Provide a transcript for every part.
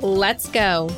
Let's go.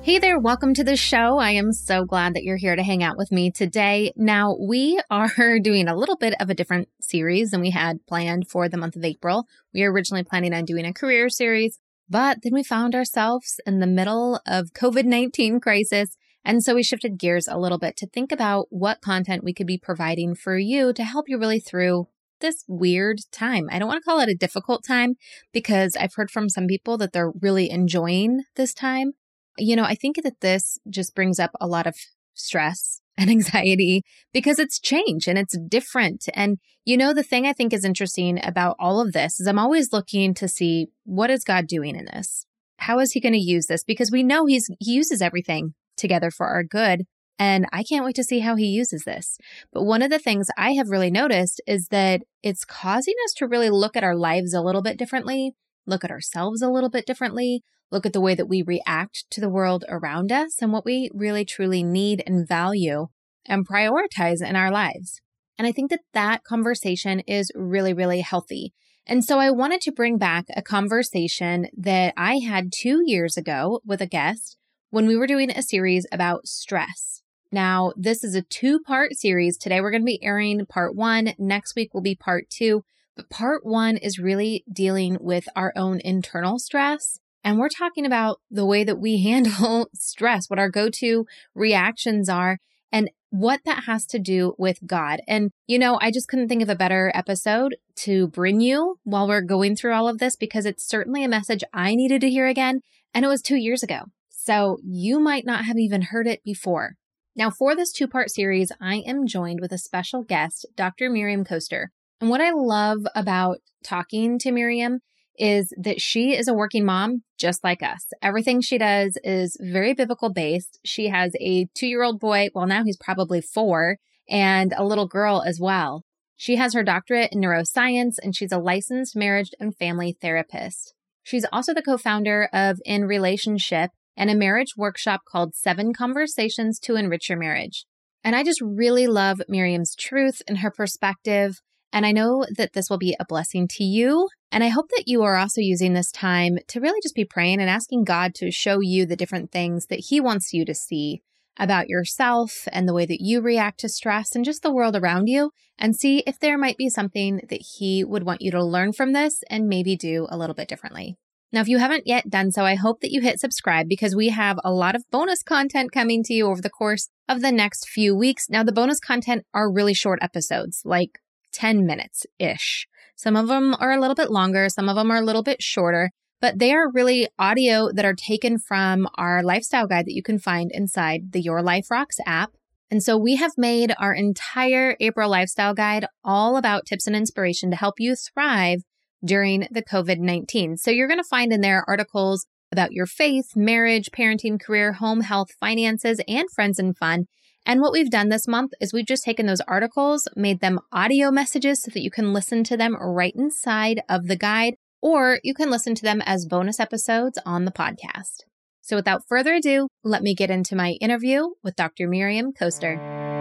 Hey there, welcome to the show. I am so glad that you're here to hang out with me today. Now, we are doing a little bit of a different series than we had planned for the month of April. We were originally planning on doing a career series, but then we found ourselves in the middle of COVID-19 crisis. And so we shifted gears a little bit to think about what content we could be providing for you to help you really through this weird time. I don't want to call it a difficult time because I've heard from some people that they're really enjoying this time. You know, I think that this just brings up a lot of stress and anxiety because it's change and it's different. And, you know, the thing I think is interesting about all of this is I'm always looking to see what is God doing in this? How is he going to use this? Because we know he's, he uses everything together for our good. And I can't wait to see how he uses this. But one of the things I have really noticed is that it's causing us to really look at our lives a little bit differently, look at ourselves a little bit differently, look at the way that we react to the world around us and what we really truly need and value and prioritize in our lives. And I think that that conversation is really, really healthy. And so I wanted to bring back a conversation that I had two years ago with a guest when we were doing a series about stress. Now, this is a two part series. Today we're going to be airing part one. Next week will be part two. But part one is really dealing with our own internal stress. And we're talking about the way that we handle stress, what our go to reactions are, and what that has to do with God. And, you know, I just couldn't think of a better episode to bring you while we're going through all of this because it's certainly a message I needed to hear again. And it was two years ago. So you might not have even heard it before. Now, for this two part series, I am joined with a special guest, Dr. Miriam Koester. And what I love about talking to Miriam is that she is a working mom just like us. Everything she does is very biblical based. She has a two year old boy, well, now he's probably four, and a little girl as well. She has her doctorate in neuroscience and she's a licensed marriage and family therapist. She's also the co founder of In Relationship, and a marriage workshop called Seven Conversations to Enrich Your Marriage. And I just really love Miriam's truth and her perspective. And I know that this will be a blessing to you. And I hope that you are also using this time to really just be praying and asking God to show you the different things that He wants you to see about yourself and the way that you react to stress and just the world around you, and see if there might be something that He would want you to learn from this and maybe do a little bit differently. Now, if you haven't yet done so, I hope that you hit subscribe because we have a lot of bonus content coming to you over the course of the next few weeks. Now, the bonus content are really short episodes, like 10 minutes ish. Some of them are a little bit longer, some of them are a little bit shorter, but they are really audio that are taken from our lifestyle guide that you can find inside the Your Life Rocks app. And so we have made our entire April lifestyle guide all about tips and inspiration to help you thrive during the COVID 19. So you're going to find in there articles about your faith, marriage, parenting, career, home, health, finances, and friends and fun. And what we've done this month is we've just taken those articles, made them audio messages so that you can listen to them right inside of the guide, or you can listen to them as bonus episodes on the podcast. So without further ado, let me get into my interview with Dr. Miriam Koester.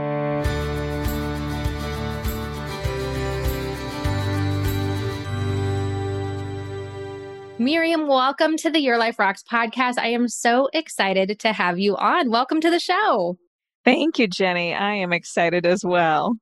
Miriam, welcome to the Your Life Rocks podcast. I am so excited to have you on. Welcome to the show. Thank you, Jenny. I am excited as well.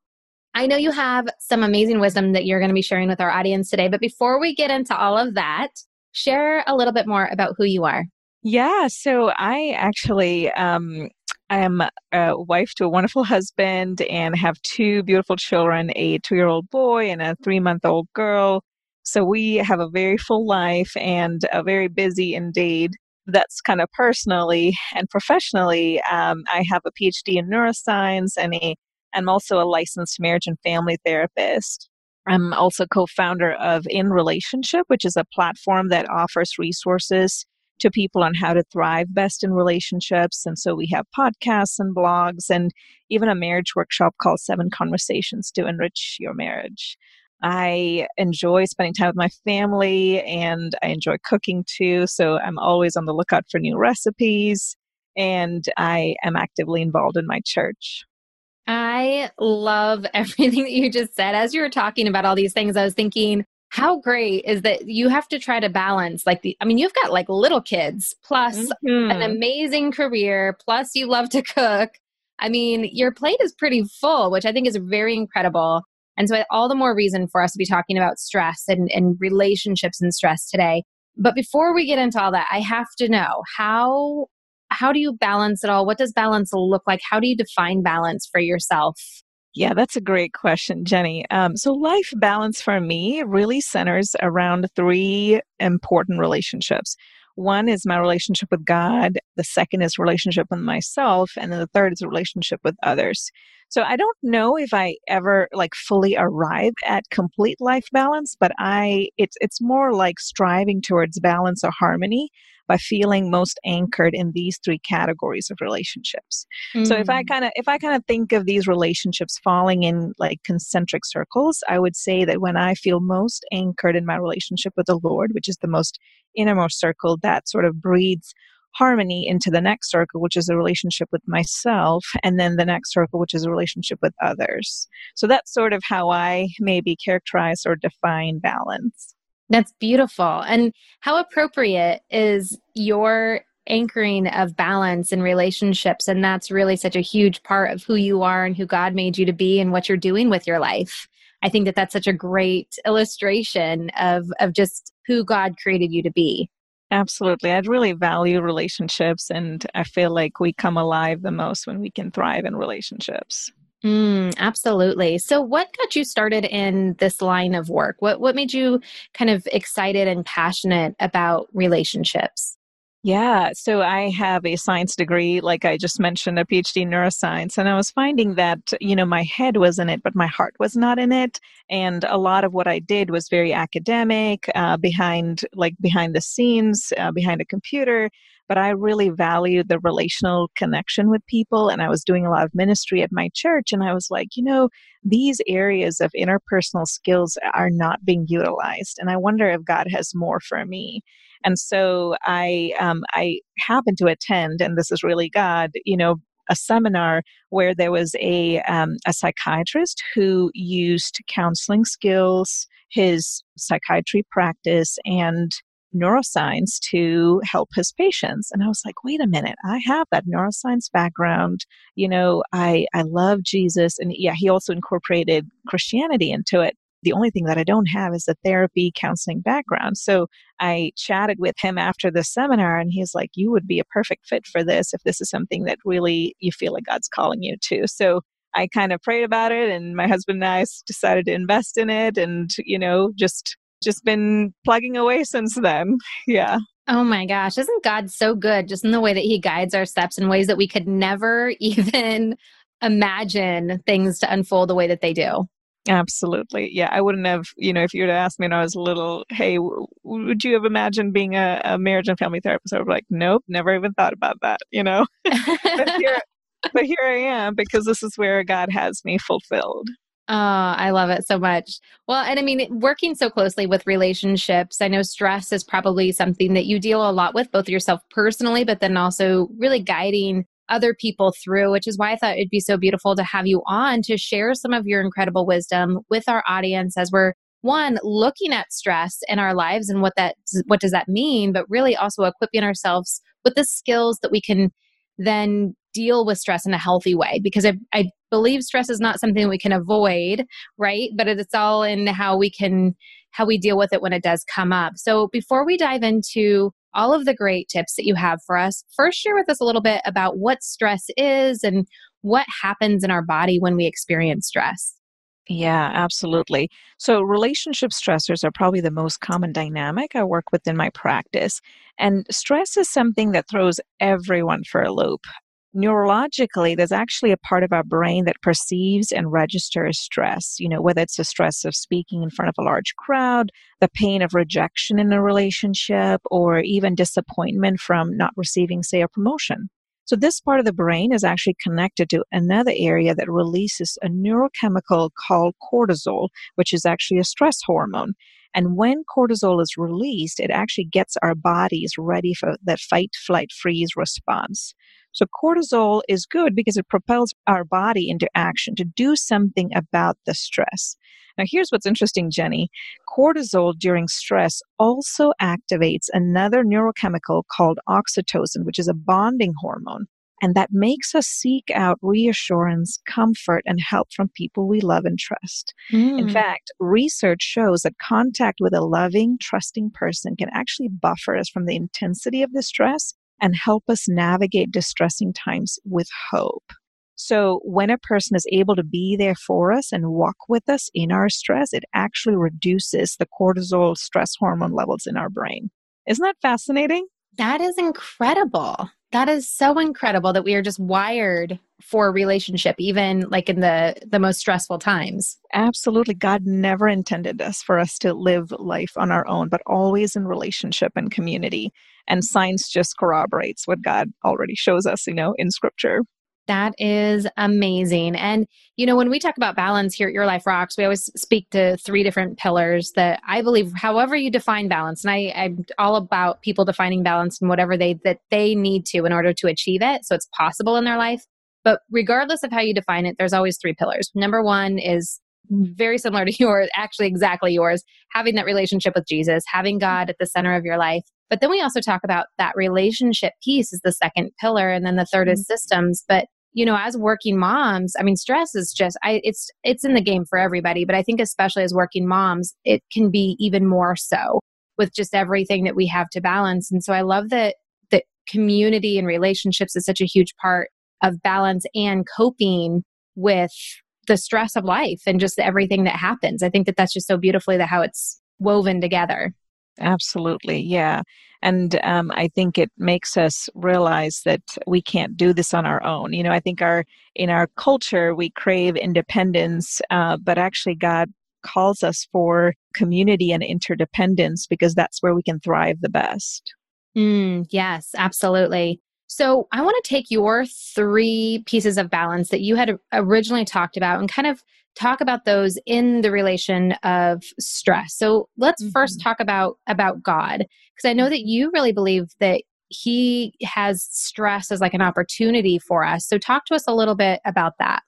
I know you have some amazing wisdom that you're going to be sharing with our audience today, but before we get into all of that, share a little bit more about who you are. Yeah, so I actually um, I am a wife to a wonderful husband and have two beautiful children, a 2-year-old boy and a 3-month-old girl. So we have a very full life and a very busy indeed. That's kind of personally and professionally. Um, I have a PhD in neuroscience and a, I'm also a licensed marriage and family therapist. I'm also co founder of In Relationship, which is a platform that offers resources to people on how to thrive best in relationships. And so we have podcasts and blogs and even a marriage workshop called Seven Conversations to Enrich Your Marriage. I enjoy spending time with my family and I enjoy cooking too. So I'm always on the lookout for new recipes and I am actively involved in my church. I love everything that you just said. As you were talking about all these things, I was thinking, how great is that you have to try to balance like the i mean you've got like little kids plus mm-hmm. an amazing career plus you love to cook i mean your plate is pretty full which i think is very incredible and so all the more reason for us to be talking about stress and, and relationships and stress today but before we get into all that i have to know how how do you balance it all? What does balance look like? How do you define balance for yourself? Yeah, that's a great question, Jenny. Um, so, life balance for me really centers around three important relationships. One is my relationship with God, the second is relationship with myself, and then the third is relationship with others. So I don't know if I ever like fully arrived at complete life balance, but I it's it's more like striving towards balance or harmony by feeling most anchored in these three categories of relationships. Mm. So if I mm. kind of if I kind of think of these relationships falling in like concentric circles, I would say that when I feel most anchored in my relationship with the Lord, which is the most innermost circle that sort of breeds harmony into the next circle, which is a relationship with myself, and then the next circle, which is a relationship with others. So that's sort of how I maybe characterize or define balance. That's beautiful. And how appropriate is your anchoring of balance in relationships? And that's really such a huge part of who you are and who God made you to be and what you're doing with your life. I think that that's such a great illustration of, of just who God created you to be. Absolutely. I'd really value relationships, and I feel like we come alive the most when we can thrive in relationships. Mm, absolutely. So, what got you started in this line of work? What what made you kind of excited and passionate about relationships? Yeah, so I have a science degree, like I just mentioned, a PhD in neuroscience, and I was finding that, you know, my head was in it, but my heart was not in it. And a lot of what I did was very academic, uh, behind, like behind the scenes, uh, behind a computer. But I really valued the relational connection with people, and I was doing a lot of ministry at my church, and I was like, you know, these areas of interpersonal skills are not being utilized, and I wonder if God has more for me. And so I um, I happened to attend, and this is really God, you know, a seminar where there was a um, a psychiatrist who used counseling skills, his psychiatry practice, and neuroscience to help his patients. And i was like wait a minute i have that neuroscience background. You know i i love jesus. And yeah he also incorporated christianity into it the only thing that I don't have is a therapy counseling background. So I chatted with him after the seminar and he's like, You would be a perfect fit for this if this is something that really you feel like God's calling you to. So I kind of prayed about it and my husband and I decided to invest in it and, you know, just just been plugging away since then. Yeah. Oh my gosh, isn't God so good just in the way that he guides our steps in ways that we could never even imagine things to unfold the way that they do? Absolutely. Yeah. I wouldn't have, you know, if you were to ask me when I was little, hey, w- would you have imagined being a, a, marriage and family therapist? I would be like, nope, never even thought about that, you know? but, here, but here I am because this is where God has me fulfilled. Oh, I love it so much. Well, and I mean, working so closely with relationships, I know stress is probably something that you deal a lot with, both yourself personally, but then also really guiding other people through, which is why I thought it'd be so beautiful to have you on to share some of your incredible wisdom with our audience as we're one looking at stress in our lives and what that what does that mean but really also equipping ourselves with the skills that we can then deal with stress in a healthy way. Because I, I believe stress is not something we can avoid right? But it's all in how we can how we deal with it when it does come up. So before we dive into all of the great tips that you have for us. First, share with us a little bit about what stress is and what happens in our body when we experience stress. Yeah, absolutely. So, relationship stressors are probably the most common dynamic I work with in my practice. And stress is something that throws everyone for a loop. Neurologically, there's actually a part of our brain that perceives and registers stress, you know, whether it's the stress of speaking in front of a large crowd, the pain of rejection in a relationship, or even disappointment from not receiving, say, a promotion. So, this part of the brain is actually connected to another area that releases a neurochemical called cortisol, which is actually a stress hormone. And when cortisol is released, it actually gets our bodies ready for that fight, flight, freeze response. So cortisol is good because it propels our body into action to do something about the stress. Now, here's what's interesting, Jenny. Cortisol during stress also activates another neurochemical called oxytocin, which is a bonding hormone. And that makes us seek out reassurance, comfort, and help from people we love and trust. Mm. In fact, research shows that contact with a loving, trusting person can actually buffer us from the intensity of the stress and help us navigate distressing times with hope. So, when a person is able to be there for us and walk with us in our stress, it actually reduces the cortisol stress hormone levels in our brain. Isn't that fascinating? That is incredible. That is so incredible that we are just wired for relationship even like in the the most stressful times. Absolutely. God never intended us for us to live life on our own, but always in relationship and community. And science just corroborates what God already shows us, you know, in scripture. That is amazing. And, you know, when we talk about balance here at Your Life Rocks, we always speak to three different pillars that I believe, however you define balance, and I, I'm all about people defining balance and whatever they that they need to in order to achieve it. So it's possible in their life. But regardless of how you define it, there's always three pillars. Number one is very similar to yours, actually exactly yours, having that relationship with Jesus, having God at the center of your life. But then we also talk about that relationship piece is the second pillar, and then the 3rd mm-hmm. is systems. But you know as working moms i mean stress is just i it's it's in the game for everybody but i think especially as working moms it can be even more so with just everything that we have to balance. And so i love that that community and relationships is such a huge part of balance and coping with the stress of life and just everything that happens. I think that that's just so beautifully that how it's woven together Absolutely. Yeah. And um, I think it makes us realize that we can't do this on our own. You know, I think our in our culture we crave independence, uh, but actually God calls us for community and interdependence because that's where we can thrive the best. Mm, yes, absolutely. So I want to take your three pieces of balance that you had originally talked about and kind of talk about those in the relation of stress. So let's mm-hmm. first talk about about God because I know that you really believe that he has stress as like an opportunity for us. So talk to us a little bit about that.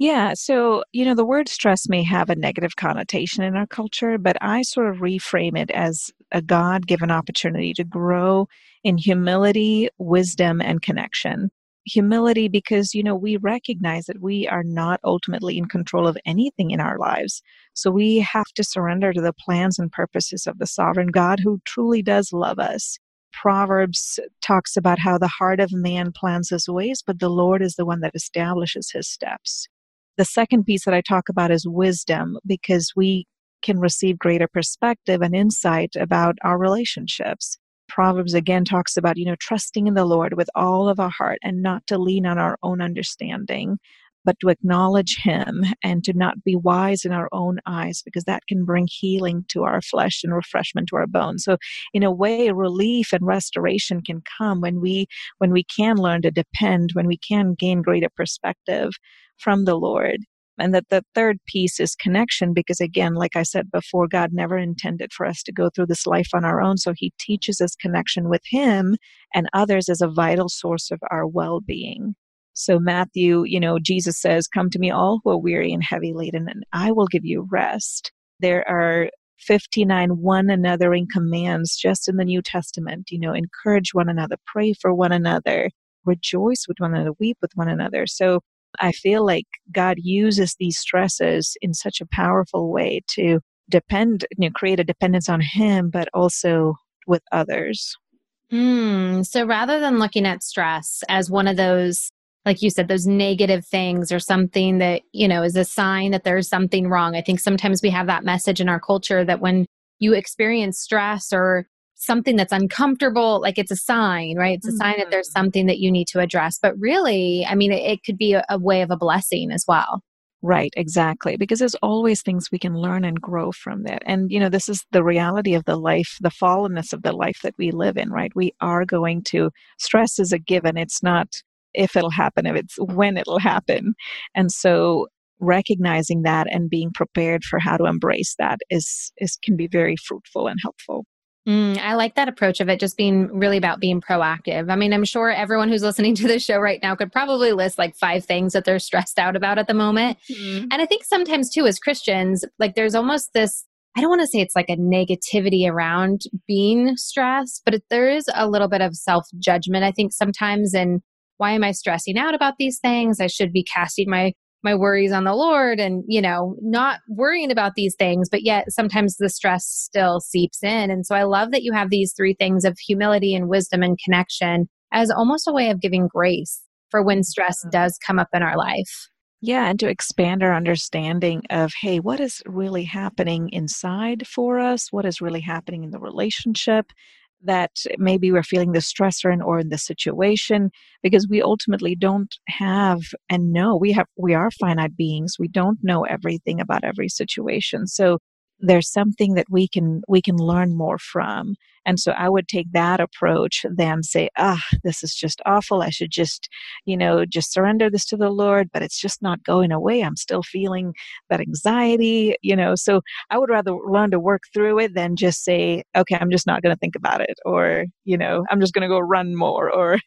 Yeah, so you know the word stress may have a negative connotation in our culture, but I sort of reframe it as a God-given opportunity to grow in humility, wisdom and connection humility because you know we recognize that we are not ultimately in control of anything in our lives. So we have to surrender to the plans and purposes of the sovereign god who truly does love us. Proverbs talks about how the heart of man plans his ways but the lord is the one that establishes his steps. The second piece that i talk about is wisdom because we can receive greater perspective and insight about our relationships Proverbs again talks about, you know, trusting in the Lord with all of our heart and not to lean on our own understanding, but to acknowledge Him and to not be wise in our own eyes because that can bring healing to our flesh and refreshment to our bones. So, in a way, relief and restoration can come when we when we can learn to depend, when we can gain greater perspective from the Lord. And that the third piece is connection, because again, like I said before, God never intended for us to go through this life on our own. So he teaches us connection with Him and others as a vital source of our well being. So, Matthew, you know, Jesus says, Come to me, all who are weary and heavy laden, and I will give you rest. There are 59 one anothering commands just in the New Testament. You know, encourage one another, pray for one another, rejoice with one another, weep with one another. So, I feel like God uses these stresses in such a powerful way to depend, you know, create a dependence on Him, but also with others. Hmm. So rather than looking at stress as one of those, like you said, those negative things or something that, you know, is a sign that there's something wrong, I think sometimes we have that message in our culture that when you experience stress or something that's uncomfortable, like it's a sign, right? It's a mm-hmm. sign that there's mm-hmm. something that you need to address. But really, I mean, it, it could be a, a way of a blessing as well. Right, exactly. Because there's always things we can learn and grow from that. And, you know, this is the reality of the life, the fallenness of the life that we live in, right? We are going to, stress is a given. It's not if it'll happen, if it's when it'll happen. And so recognizing that and being prepared for how to embrace that is, is can be very fruitful and helpful. Mm, I like that approach of it just being really about being proactive. I mean, I'm sure everyone who's listening to this show right now could probably list like five things that they're stressed out about at the moment. Mm-hmm. And I think sometimes too, as Christians, like there's almost this I don't want to say it's like a negativity around being stressed, but it, there is a little bit of self judgment. I think sometimes, and why am I stressing out about these things? I should be casting my my worries on the Lord and, you know, not worrying about these things, but yet sometimes the stress still seeps in. And so I love that you have these three things of humility and wisdom and connection as almost a way of giving grace for when stress mm-hmm. does come up in our life. Yeah, and to expand our understanding of, hey, what is really happening inside for us? What is really happening in the relationship? That maybe we're feeling the stressor in or in the situation because we ultimately don't have and know we have we are finite beings. We don't know everything about every situation. So there's something that we can we can learn more from and so i would take that approach than say ah this is just awful i should just you know just surrender this to the lord but it's just not going away i'm still feeling that anxiety you know? So i would rather learn to work through it than just say okay i'm just not going to think about it or you know i'm just going to go run more or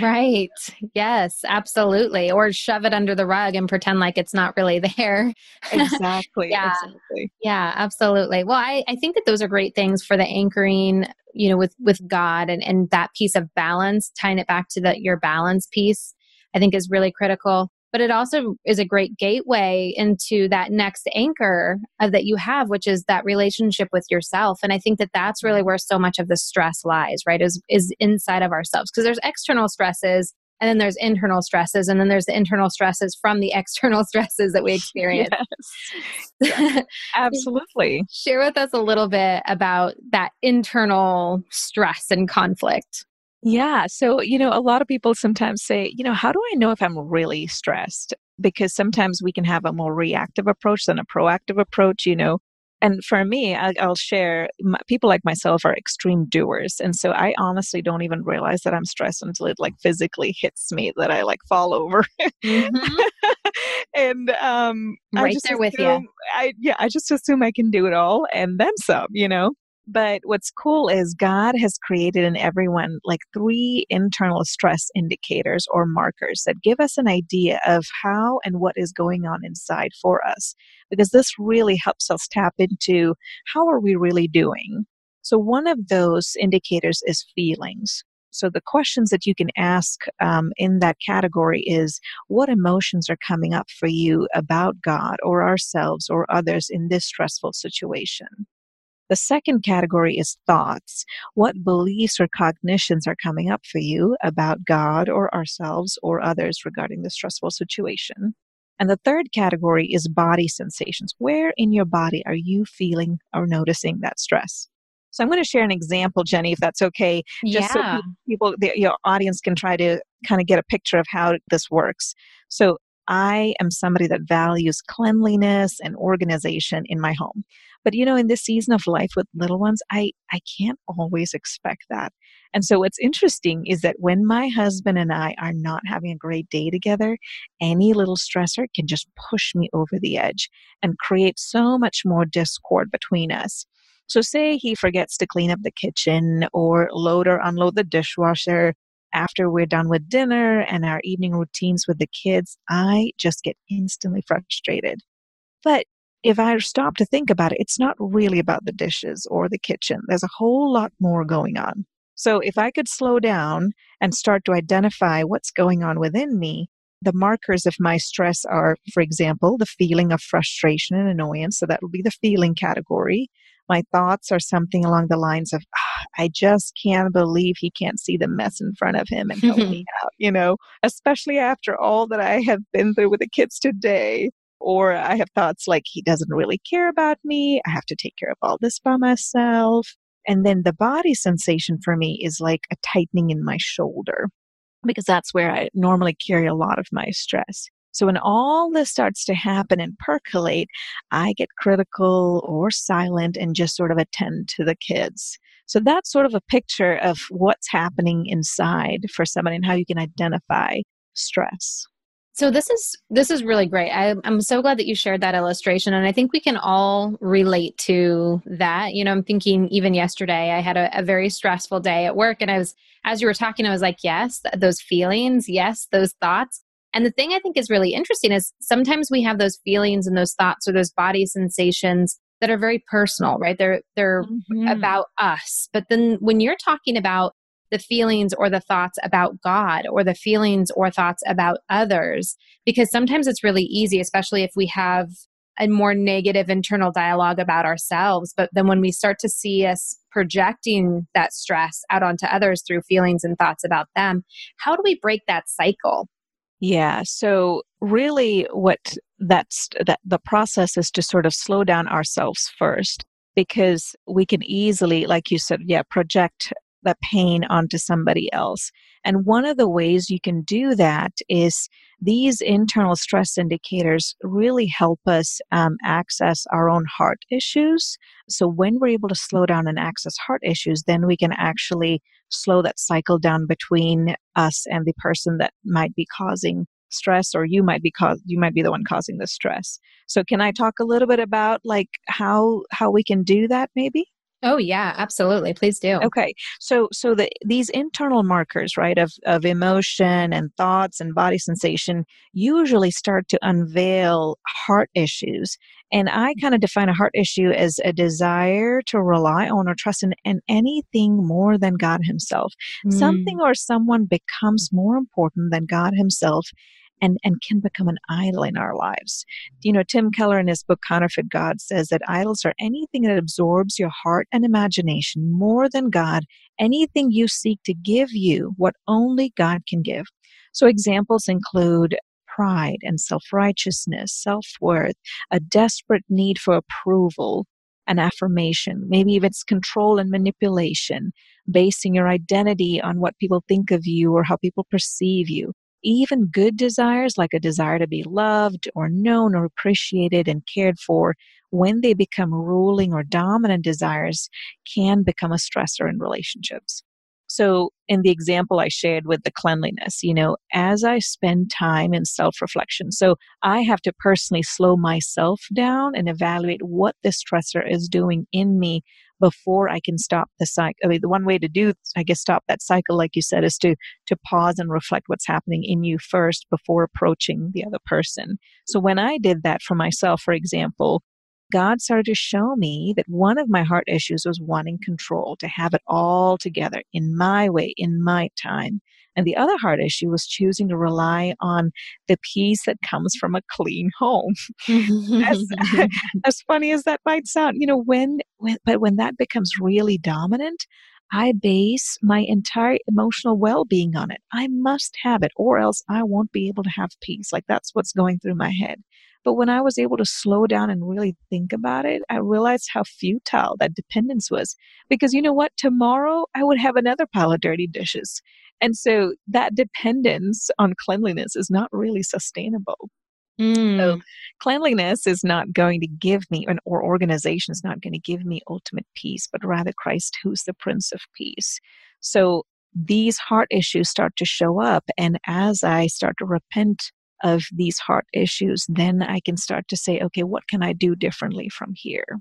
right. Yes absolutely or shove it under the rug and pretend like it's not really there. Exactly yeah. exactly. yeah absolutely. Well I, I think that those are great things for the anchoring you know with with god and and that piece of balance tying it back to the your balance piece i think is really critical. But it also is a great gateway into that next anchor uh, that you have which is that relationship with yourself. And i think that that's really where so much of the stress lies right is is inside of ourselves. Because there's external stresses and then there's internal stresses and then there's the internal stresses from the external stresses that we experience. Yes. absolutely. Share with us a little bit about that internal stress and conflict. Yeah. So you know a lot of people sometimes say you know how do i know if i'm really stressed? Because sometimes we can have a more reactive approach than a proactive approach you know and for me I, will share my, people like myself are extreme doers and so i honestly don't even realize that i'm stressed until it like physically hits me that i like fall over. Mm-hmm. and um right there with you i yeah i just assume i can do it all and then some you know but what's cool is God has created in everyone like three internal stress indicators or markers that give us an idea of how and what is going on inside for us. Because this really helps us tap into how are we really doing? So, one of those indicators is feelings. So, the questions that you can ask um, in that category is what emotions are coming up for you about God or ourselves or others in this stressful situation? The second category is thoughts. What beliefs or cognitions are coming up for you about God or ourselves or others regarding the stressful situation? And the third category is body sensations. Where in your body are you feeling or noticing that stress? So I'm going to share an example, Jenny, if that's okay, just yeah. so people, the, your audience can try to kind of get a picture of how this works. So I am somebody that values cleanliness and organization in my home. But you know, in this season of life with little ones, I, I can't always expect that. And so what's interesting is that when my husband and I are not having a great day together, any little stressor can just push me over the edge and create so much more discord between us. So say he forgets to clean up the kitchen or load or unload the dishwasher after we're done with dinner and our evening routines with the kids, I just get instantly frustrated. But if I stop to think about it, it's not really about the dishes or the kitchen. There's a whole lot more going on. So if I could slow down and start to identify what's going on within me, the markers of my stress are, for example, the feeling of frustration and annoyance. So that will be the feeling category. My thoughts are something along the lines of, ah, I just can't believe he can't see the mess in front of him and help me out, you know, especially after all that I have been through with the kids today. Or I have thoughts like, he doesn't really care about me. I have to take care of all this by myself. And then the body sensation for me is like a tightening in my shoulder because that's where I normally carry a lot of my stress. So when all this starts to happen and percolate, I get critical or silent and just sort of attend to the kids. So that's sort of a picture of what's happening inside for somebody and how you can identify stress. So this is this is really great. I, I'm so glad that you shared that illustration, and I think we can all relate to that. You know, I'm thinking even yesterday I had a, a very stressful day at work, and I was as you were talking, I was like, yes, those feelings, yes, those thoughts. And the thing I think is really interesting is sometimes we have those feelings and those thoughts or those body sensations that are very personal, right? They're they're mm-hmm. about us. But then when you're talking about the feelings or the thoughts about God or the feelings or thoughts about others, because sometimes it's really easy, especially if we have a more negative internal dialogue about ourselves. But then when we start to see us projecting that stress out onto others through feelings and thoughts about them, how do we break that cycle? Yeah. So really what that's that the process is to sort of slow down ourselves first because we can easily like you said yeah project the pain onto somebody else. And one of the ways you can do that is these internal stress indicators really help us um, access our own heart issues. So when we're able to slow down and access heart issues, then we can actually slow that cycle down between us and the person that might be causing stress or you might be cause you might be the one causing the stress so can i talk a little bit about like how how we can do that maybe Oh yeah, absolutely. Please do. Okay. So so the these internal markers, right, of of emotion and thoughts and body sensation usually start to unveil heart issues. And I kind of define a heart issue as a desire to rely on or trust in, in anything more than God himself. Mm. Something or someone becomes more important than God himself and, and can become an idol in our lives. You know, Tim Keller in his book Counterfeit God says that idols are anything that absorbs your heart and imagination more than God, anything you seek to give you what only God can give. So examples include pride and self righteousness, self worth, a desperate need for approval, an affirmation. Maybe if it's control and manipulation, basing your identity on what people think of you or how people perceive you. Even good desires, like a desire to be loved or known or appreciated and cared for, when they become ruling or dominant desires, can become a stressor in relationships. So, in the example I shared with the cleanliness, you know, as I spend time in self reflection, so I have to personally slow myself down and evaluate what the stressor is doing in me before I can stop the cycle. I mean, the one way to do, I guess, stop that cycle, like you said, is to to pause and reflect what's happening in you first before approaching the other person. So when I did that for myself, for example, God started to show me that one of my heart issues was wanting control, to have it all together in my way, in my time. And the other heart issue was choosing to rely on the peace that comes from a clean home. as, as funny as that might sound, you know, when, when, but when that becomes really dominant, I base my entire emotional well being on it. I must have it, or else I won't be able to have peace. Like that's what's going through my head. But when I was able to slow down and really think about it, I realized how futile that dependence was. Because you know what? Tomorrow I would have another pile of dirty dishes. And so that dependence on cleanliness is not really sustainable. Mm. So cleanliness is not going to give me, or organization is not going to give me ultimate peace, but rather Christ, who's the Prince of Peace. So these heart issues start to show up. And as I start to repent of these heart issues, then I can start to say, okay, what can I do differently from here?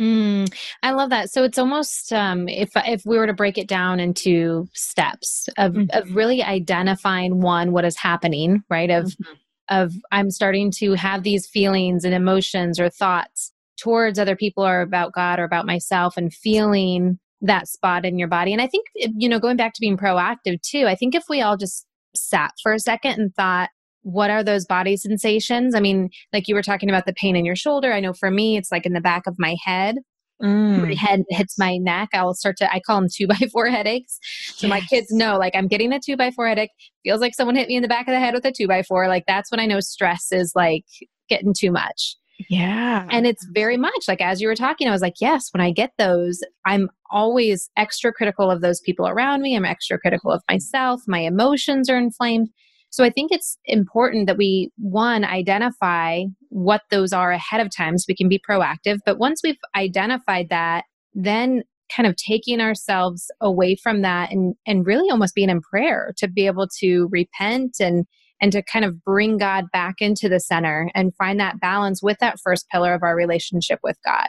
Mm, I love that. So it's almost um, if if we were to break it down into steps of mm-hmm. of really identifying one what is happening, right? Of mm-hmm. of I'm starting to have these feelings and emotions or thoughts towards other people or about God or about myself, and feeling that spot in your body. And I think you know, going back to being proactive too. I think if we all just sat for a second and thought, what are those body sensations? I mean, like you were talking about the pain in your shoulder. I know for me, it's like in the back of my head. Mm. My head hits my neck. I will start to, I call them two by four headaches. So yes. my kids know, like, I'm getting a two by four headache. Feels like someone hit me in the back of the head with a two by four. Like, that's when I know stress is like getting too much. Yeah. And it's very much like as you were talking, I was like, yes, when I get those, I'm always extra critical of those people around me. I'm extra critical of myself. My emotions are inflamed. So I think it's important that we, one, identify what those are ahead of time so we can be proactive. But once we've identified that, then kind of taking ourselves away from that and, and really almost being in prayer to be able to repent and and to kind of bring God back into the center and find that balance with that first pillar of our relationship with God.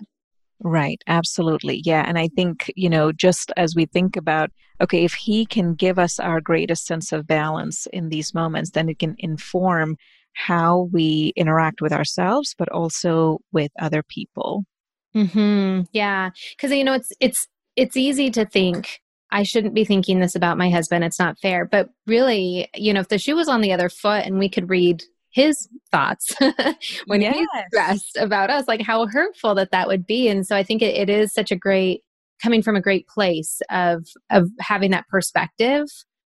Right, absolutely. Yeah. And I think, you know, just as we think about, okay, if he can give us our greatest sense of balance in these moments, then it can inform how we interact with ourselves, but also with other people. Mm-hmm. Yeah. Cause, you know, it's, it's, it's easy to think, I shouldn't be thinking this about my husband. It's not fair. But really, you know, if the shoe was on the other foot and we could read his thoughts when yes. he's stressed about us like how hurtful that that would be and so i think it, it is such a great coming from a great place of of having that perspective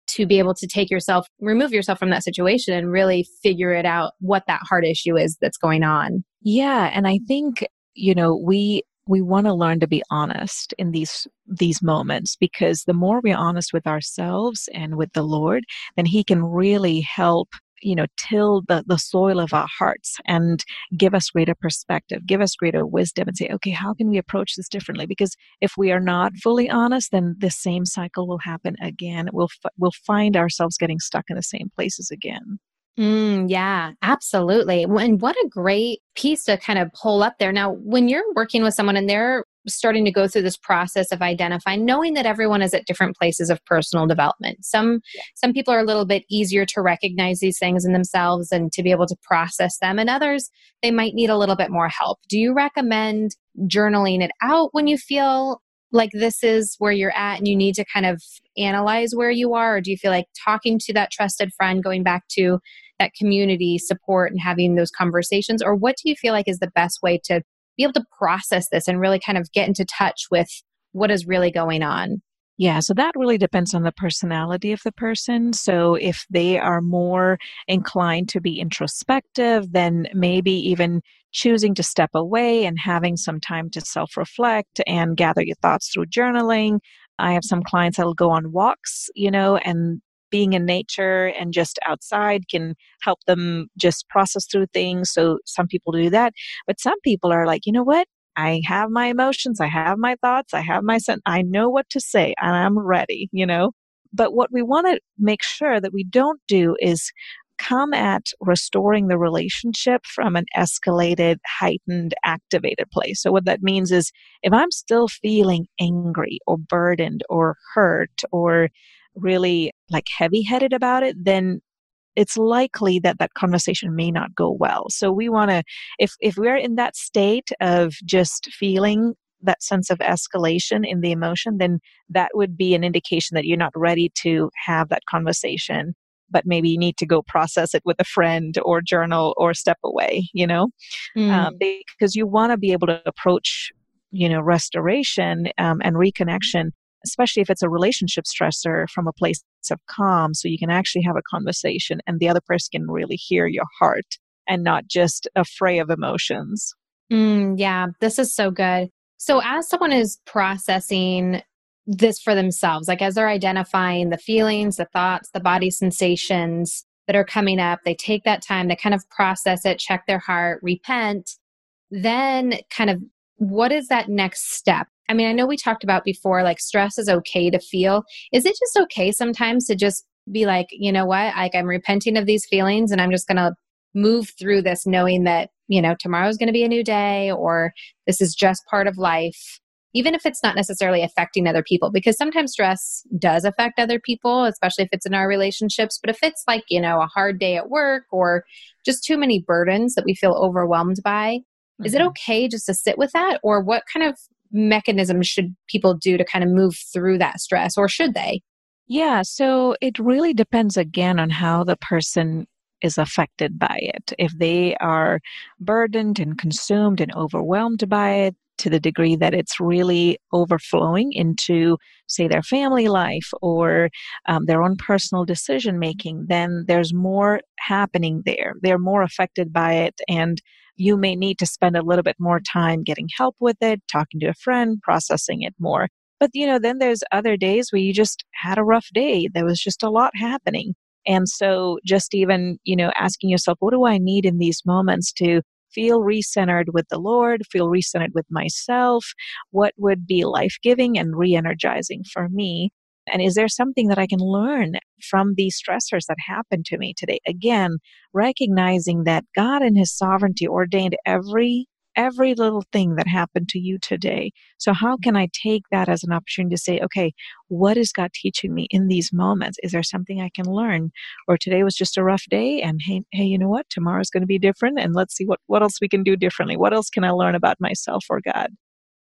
to be able to take yourself remove yourself from that situation and really figure it out what that heart issue is that's going on yeah and i think you know we we want to learn to be honest in these these moments because the more we're honest with ourselves and with the lord then he can really help you know till the, the soil of our hearts and give us greater perspective give us greater wisdom and say okay how can we approach this differently because if we are not fully honest then the same cycle will happen again we'll we'll find ourselves getting stuck in the same places again Mm, yeah, absolutely. And what a great piece to kind of pull up there. Now, when you're working with someone and they're starting to go through this process of identifying knowing that everyone is at different places of personal development. Some yeah. some people are a little bit easier to recognize these things in themselves and to be able to process them and others they might need a little bit more help. Do you recommend journaling it out when you feel like this is where you're at and you need to kind of analyze where you are? Or do you feel like talking to that trusted friend going back to that community support and having those conversations? Or what do you feel like is the best way to be able to process this and really kind of get into touch with what is really going on? Yeah, so that really depends on the personality of the person. So if they are more inclined to be introspective, then maybe even choosing to step away and having some time to self reflect and gather your thoughts through journaling. I have some clients that'll go on walks, you know, and being in nature and just outside can help them just process through things. So some people do that. But some people are like, you know what? I have my emotions, I have my thoughts, I have my sense, I know what to say, and I'm ready, you know? But what we want to make sure that we don't do is come at restoring the relationship from an escalated, heightened, activated place. So, what that means is if I'm still feeling angry or burdened or hurt or really like heavy headed about it, then it's likely that that conversation may not go well. So we want to, if, if we're in that state of just feeling that sense of escalation in the emotion, then that would be an indication that you're not ready to have that conversation. But maybe you need to go process it with a friend or journal or step away, you know, mm. um, because you want to be able to approach, you know, restoration um, and reconnection especially if it's a relationship stressor from a place of calm so you can actually have a conversation and the other person can really hear your heart and not just a fray of emotions. Mm, yeah this is so good. So as someone is processing this for themselves like as they're identifying the feelings the thoughts the body sensations that are coming up they take that time to kind of process it check their heart repent then kind of what is that next step I mean, I know we talked about before, like stress is okay to feel. Is it just okay sometimes to just be like, you know what, like I'm repenting of these feelings and I'm just going to move through this knowing that, you know, tomorrow's going to be a new day or this is just part of life, even if it's not necessarily affecting other people, because sometimes stress does affect other people, especially if it's in our relationships. But if it's like, you know, a hard day at work or just too many burdens that we feel overwhelmed by, is it mm-hmm. okay just to sit with that? Or what kind of mechanisms should people do to kind of move through that stress, or should they? Yeah, so it really depends again on how the person is affected by it. If they are burdened and consumed and overwhelmed by it to the degree that it's really overflowing into, say, their family life or um, their own personal decision making, then there's more happening there. They're more affected by it and you may need to spend a little bit more time getting help with it, talking to a friend, processing it more. But, you know, then there's other days where you just had a rough day. There was just a lot happening. And so just even, you know, asking yourself, what do I need in these moments to feel recentered with the Lord, feel recentered with myself? What would be life giving and re energizing for me? And is there something that I can learn from these stressors that happened to me today? Again, recognizing that God in His sovereignty ordained every every little thing that happened to you today. So, how can I take that as an opportunity to say, okay, what is God teaching me in these moments? Is there something I can learn? Or today was just a rough day, and hey, hey, you know what? Tomorrow's going to be different, and let's see what what else we can do differently. What else can I learn about myself or God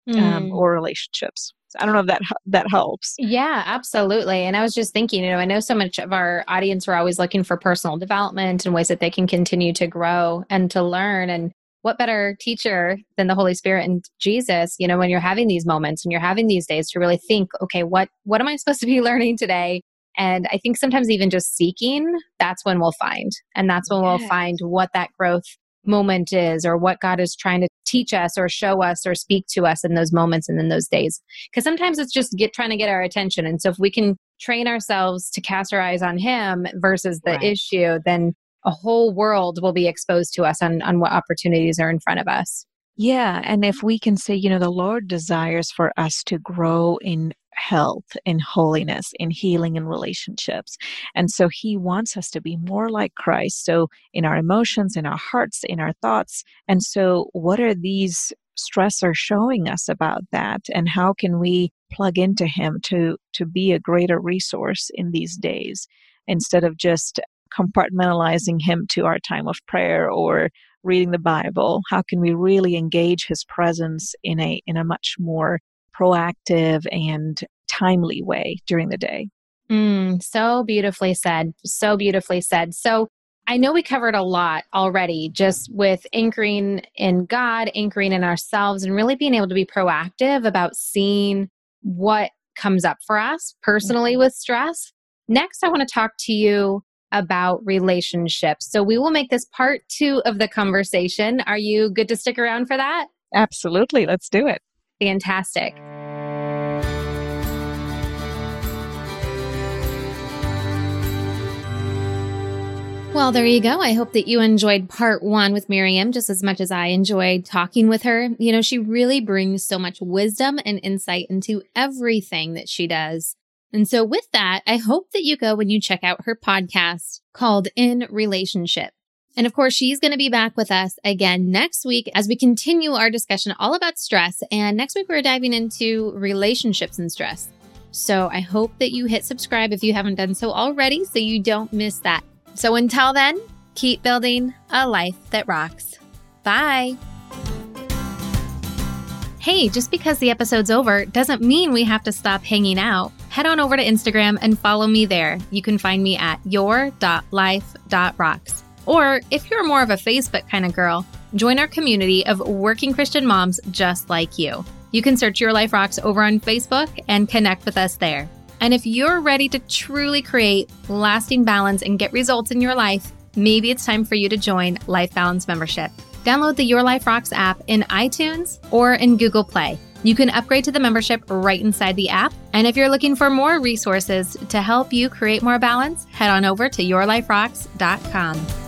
mm. um, or relationships? I don't know if that that helps. Yeah, absolutely. And I was just thinking, you know, I know so much of our audience are always looking for personal development and ways that they can continue to grow and to learn. And what better teacher than the Holy Spirit and Jesus, you know, when you're having these moments and you're having these days to really think, okay, what what am I supposed to be learning today? And I think sometimes even just seeking, that's when we'll find. And that's when we'll find what that growth moment is or what God is trying to teach us or show us or speak to us in those moments and in those days. Because sometimes it's just get trying to get our attention. And so if we can train ourselves to cast our eyes on Him versus the right. issue, then a whole world will be exposed to us on, on what opportunities are in front of us. Yeah. And if we can say, you know, the Lord desires for us to grow in health, in holiness, in healing in relationships. And so he wants us to be more like Christ. So in our emotions, in our hearts, in our thoughts. And so what are these stressors showing us about that? And how can we plug into him to, to be a greater resource in these days instead of just compartmentalizing him to our time of prayer or reading the Bible? How can we really engage his presence in a in a much more proactive and timely way during the day. Mm, so beautifully said. So beautifully said. So I know we covered a lot already just with anchoring in God, anchoring in ourselves, and really being able to be proactive about seeing what comes up for us personally mm-hmm. with stress. Next, I want to talk to you about relationships. So we will make this part two of the conversation. Are you good to stick around for that? Absolutely. Let's do it. Fantastic. Well, there you go. I hope that you enjoyed part one with Miriam just as much as I enjoyed talking with her. You know, she really brings so much wisdom and insight into everything that she does. And so, with that, I hope that you go when you check out her podcast called In Relationship. And of course, she's going to be back with us again next week as we continue our discussion all about stress. And next week, we're diving into relationships and stress. So I hope that you hit subscribe if you haven't done so already so you don't miss that. So until then, keep building a life that rocks. Bye. Hey, just because the episode's over doesn't mean we have to stop hanging out. Head on over to Instagram and follow me there. You can find me at your.life.rocks. Or if you're more of a Facebook kind of girl, join our community of working Christian moms just like you. You can search Your Life Rocks over on Facebook and connect with us there. And if you're ready to truly create lasting balance and get results in your life, maybe it's time for you to join Life Balance membership. Download the Your Life Rocks app in iTunes or in Google Play. You can upgrade to the membership right inside the app. And if you're looking for more resources to help you create more balance, head on over to yourliferocks.com.